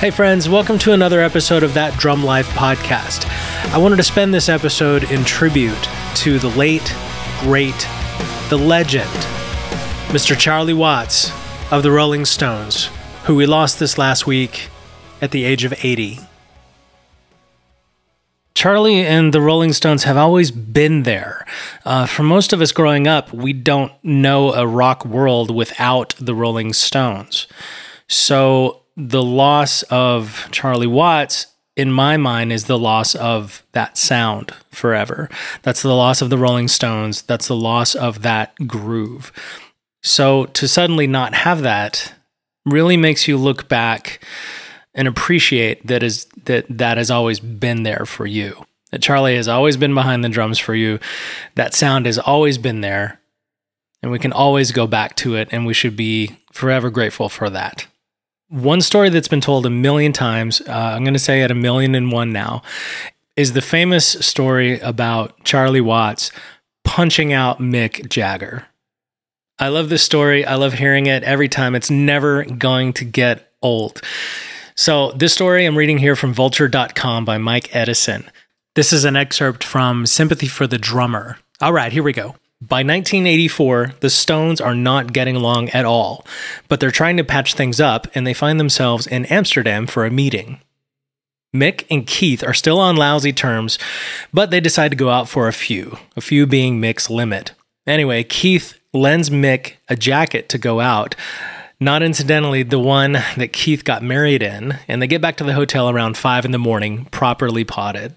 Hey, friends, welcome to another episode of That Drum Life podcast. I wanted to spend this episode in tribute to the late, great, the legend, Mr. Charlie Watts of the Rolling Stones, who we lost this last week at the age of 80. Charlie and the Rolling Stones have always been there. Uh, for most of us growing up, we don't know a rock world without the Rolling Stones. So the loss of Charlie Watts in my mind is the loss of that sound forever. That's the loss of the Rolling Stones. That's the loss of that groove. So to suddenly not have that really makes you look back and appreciate that is that that has always been there for you. That Charlie has always been behind the drums for you. That sound has always been there. And we can always go back to it and we should be forever grateful for that. One story that's been told a million times, uh, I'm going to say it a million and one now, is the famous story about Charlie Watts punching out Mick Jagger. I love this story. I love hearing it every time. It's never going to get old. So, this story I'm reading here from vulture.com by Mike Edison. This is an excerpt from Sympathy for the Drummer. All right, here we go. By 1984, the Stones are not getting along at all, but they're trying to patch things up and they find themselves in Amsterdam for a meeting. Mick and Keith are still on lousy terms, but they decide to go out for a few, a few being Mick's limit. Anyway, Keith lends Mick a jacket to go out, not incidentally, the one that Keith got married in, and they get back to the hotel around 5 in the morning, properly potted.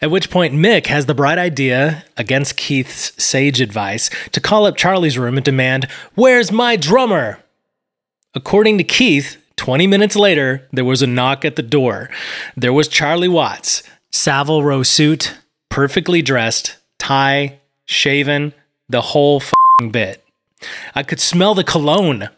At which point, Mick has the bright idea, against Keith's sage advice, to call up Charlie's room and demand, Where's my drummer? According to Keith, 20 minutes later, there was a knock at the door. There was Charlie Watts, Savile Row suit, perfectly dressed, tie, shaven, the whole bit. I could smell the cologne.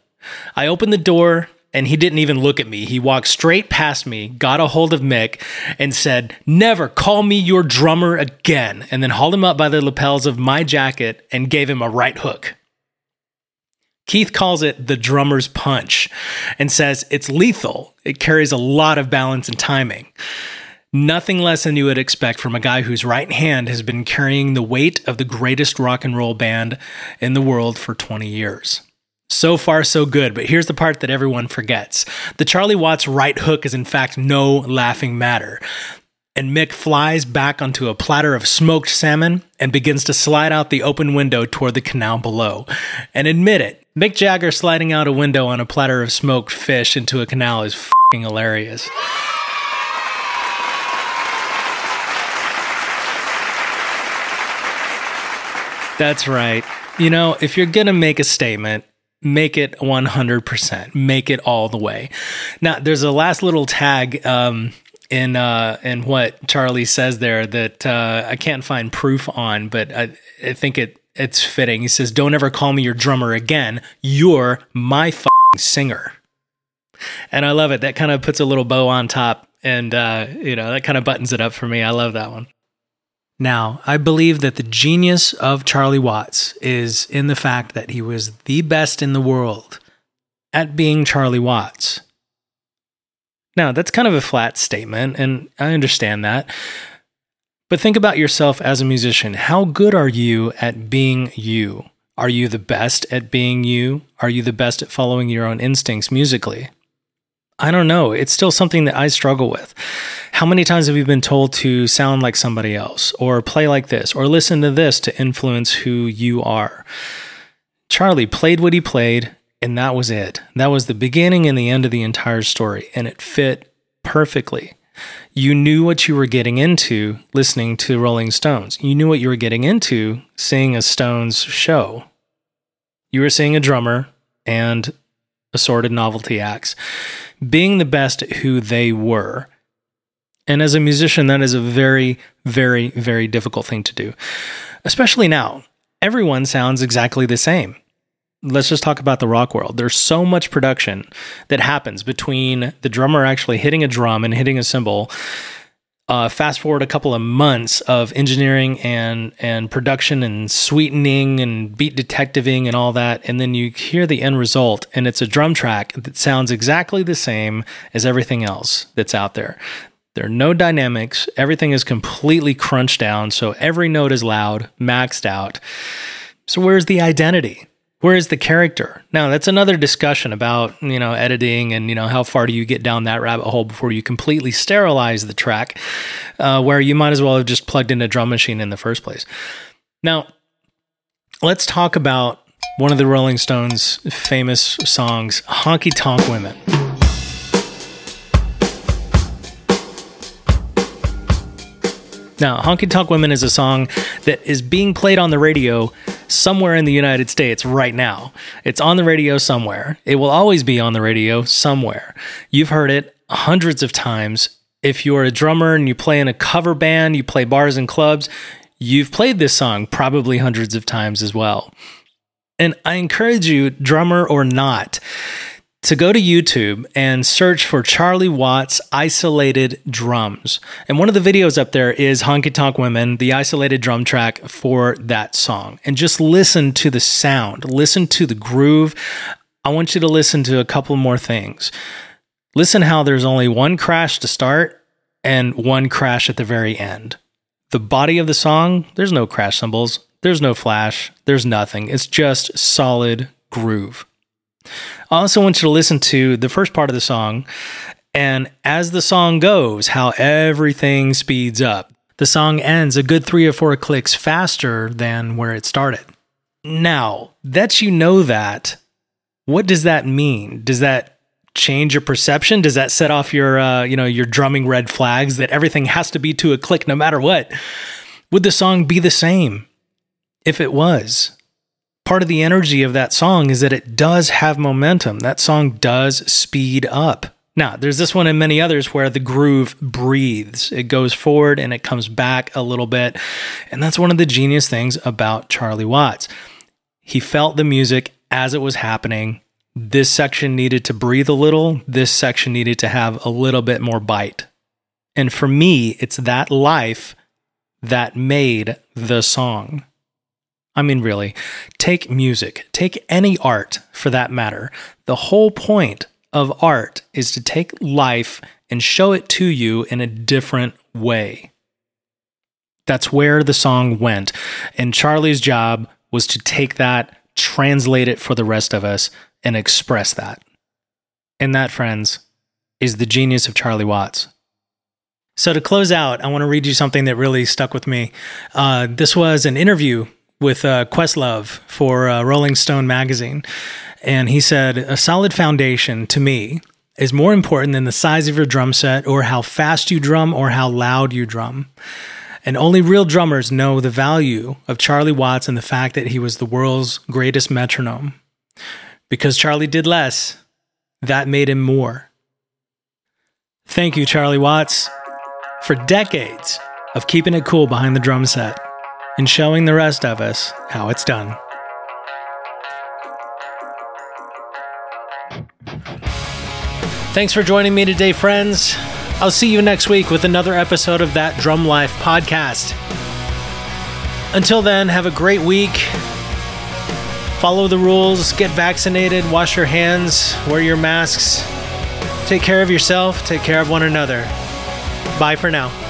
I opened the door and he didn't even look at me. He walked straight past me, got a hold of Mick, and said, Never call me your drummer again. And then hauled him up by the lapels of my jacket and gave him a right hook. Keith calls it the drummer's punch and says it's lethal. It carries a lot of balance and timing. Nothing less than you would expect from a guy whose right hand has been carrying the weight of the greatest rock and roll band in the world for 20 years. So far, so good, but here's the part that everyone forgets. The Charlie Watts right hook is in fact no laughing matter. And Mick flies back onto a platter of smoked salmon and begins to slide out the open window toward the canal below. And admit it, Mick Jagger sliding out a window on a platter of smoked fish into a canal is fucking hilarious. That's right. You know, if you're to make a statement, make it 100% make it all the way. Now there's a last little tag um, in uh, in what charlie says there that uh, i can't find proof on but i, I think it it's fitting. He says don't ever call me your drummer again. You're my singer. And i love it. That kind of puts a little bow on top and uh, you know that kind of buttons it up for me. I love that one now, I believe that the genius of Charlie Watts is in the fact that he was the best in the world at being Charlie Watts. Now, that's kind of a flat statement, and I understand that. But think about yourself as a musician. How good are you at being you? Are you the best at being you? Are you the best at following your own instincts musically? I don't know. It's still something that I struggle with. How many times have you been told to sound like somebody else, or play like this, or listen to this to influence who you are? Charlie played what he played, and that was it. That was the beginning and the end of the entire story, and it fit perfectly. You knew what you were getting into listening to Rolling Stones. You knew what you were getting into seeing a Stones show. You were seeing a drummer and assorted novelty acts being the best at who they were. And as a musician, that is a very, very, very difficult thing to do, especially now. Everyone sounds exactly the same. let's just talk about the rock world. There's so much production that happens between the drummer actually hitting a drum and hitting a cymbal. Uh, fast forward a couple of months of engineering and and production and sweetening and beat detectiving and all that, and then you hear the end result, and it's a drum track that sounds exactly the same as everything else that's out there. There are no dynamics. Everything is completely crunched down, so every note is loud, maxed out. So where's the identity? Where is the character? Now, that's another discussion about, you know, editing and, you know, how far do you get down that rabbit hole before you completely sterilize the track, uh, where you might as well have just plugged in a drum machine in the first place. Now, let's talk about one of the Rolling Stones' famous songs, Honky Tonk Women. Now, Honky Tonk Women is a song that is being played on the radio somewhere in the United States right now. It's on the radio somewhere. It will always be on the radio somewhere. You've heard it hundreds of times. If you're a drummer and you play in a cover band, you play bars and clubs, you've played this song probably hundreds of times as well. And I encourage you, drummer or not, to go to YouTube and search for Charlie Watts isolated drums. And one of the videos up there is Honky Tonk Women, the isolated drum track for that song. And just listen to the sound, listen to the groove. I want you to listen to a couple more things. Listen how there's only one crash to start and one crash at the very end. The body of the song, there's no crash cymbals, there's no flash, there's nothing. It's just solid groove. I also want you to listen to the first part of the song, and as the song goes, how everything speeds up. The song ends a good three or four clicks faster than where it started. Now, that you know that, what does that mean? Does that change your perception? Does that set off your, uh, you know, your drumming red flags that everything has to be to a click no matter what? Would the song be the same if it was? Part of the energy of that song is that it does have momentum. That song does speed up. Now, there's this one and many others where the groove breathes. It goes forward and it comes back a little bit. And that's one of the genius things about Charlie Watts. He felt the music as it was happening. This section needed to breathe a little, this section needed to have a little bit more bite. And for me, it's that life that made the song. I mean, really, take music, take any art for that matter. The whole point of art is to take life and show it to you in a different way. That's where the song went. And Charlie's job was to take that, translate it for the rest of us, and express that. And that, friends, is the genius of Charlie Watts. So, to close out, I want to read you something that really stuck with me. Uh, this was an interview with uh, Questlove for uh, Rolling Stone magazine, and he said a solid foundation to me is more important than the size of your drum set or how fast you drum or how loud you drum. And only real drummers know the value of Charlie Watts and the fact that he was the world's greatest metronome. Because Charlie did less, that made him more. Thank you, Charlie Watts, for decades of keeping it cool behind the drum set and showing the rest of us how it's done. Thanks for joining me today, friends. I'll see you next week with another episode of That Drum Life podcast. Until then, have a great week. Follow the rules, get vaccinated, wash your hands, wear your masks. Take care of yourself, take care of one another. Bye for now.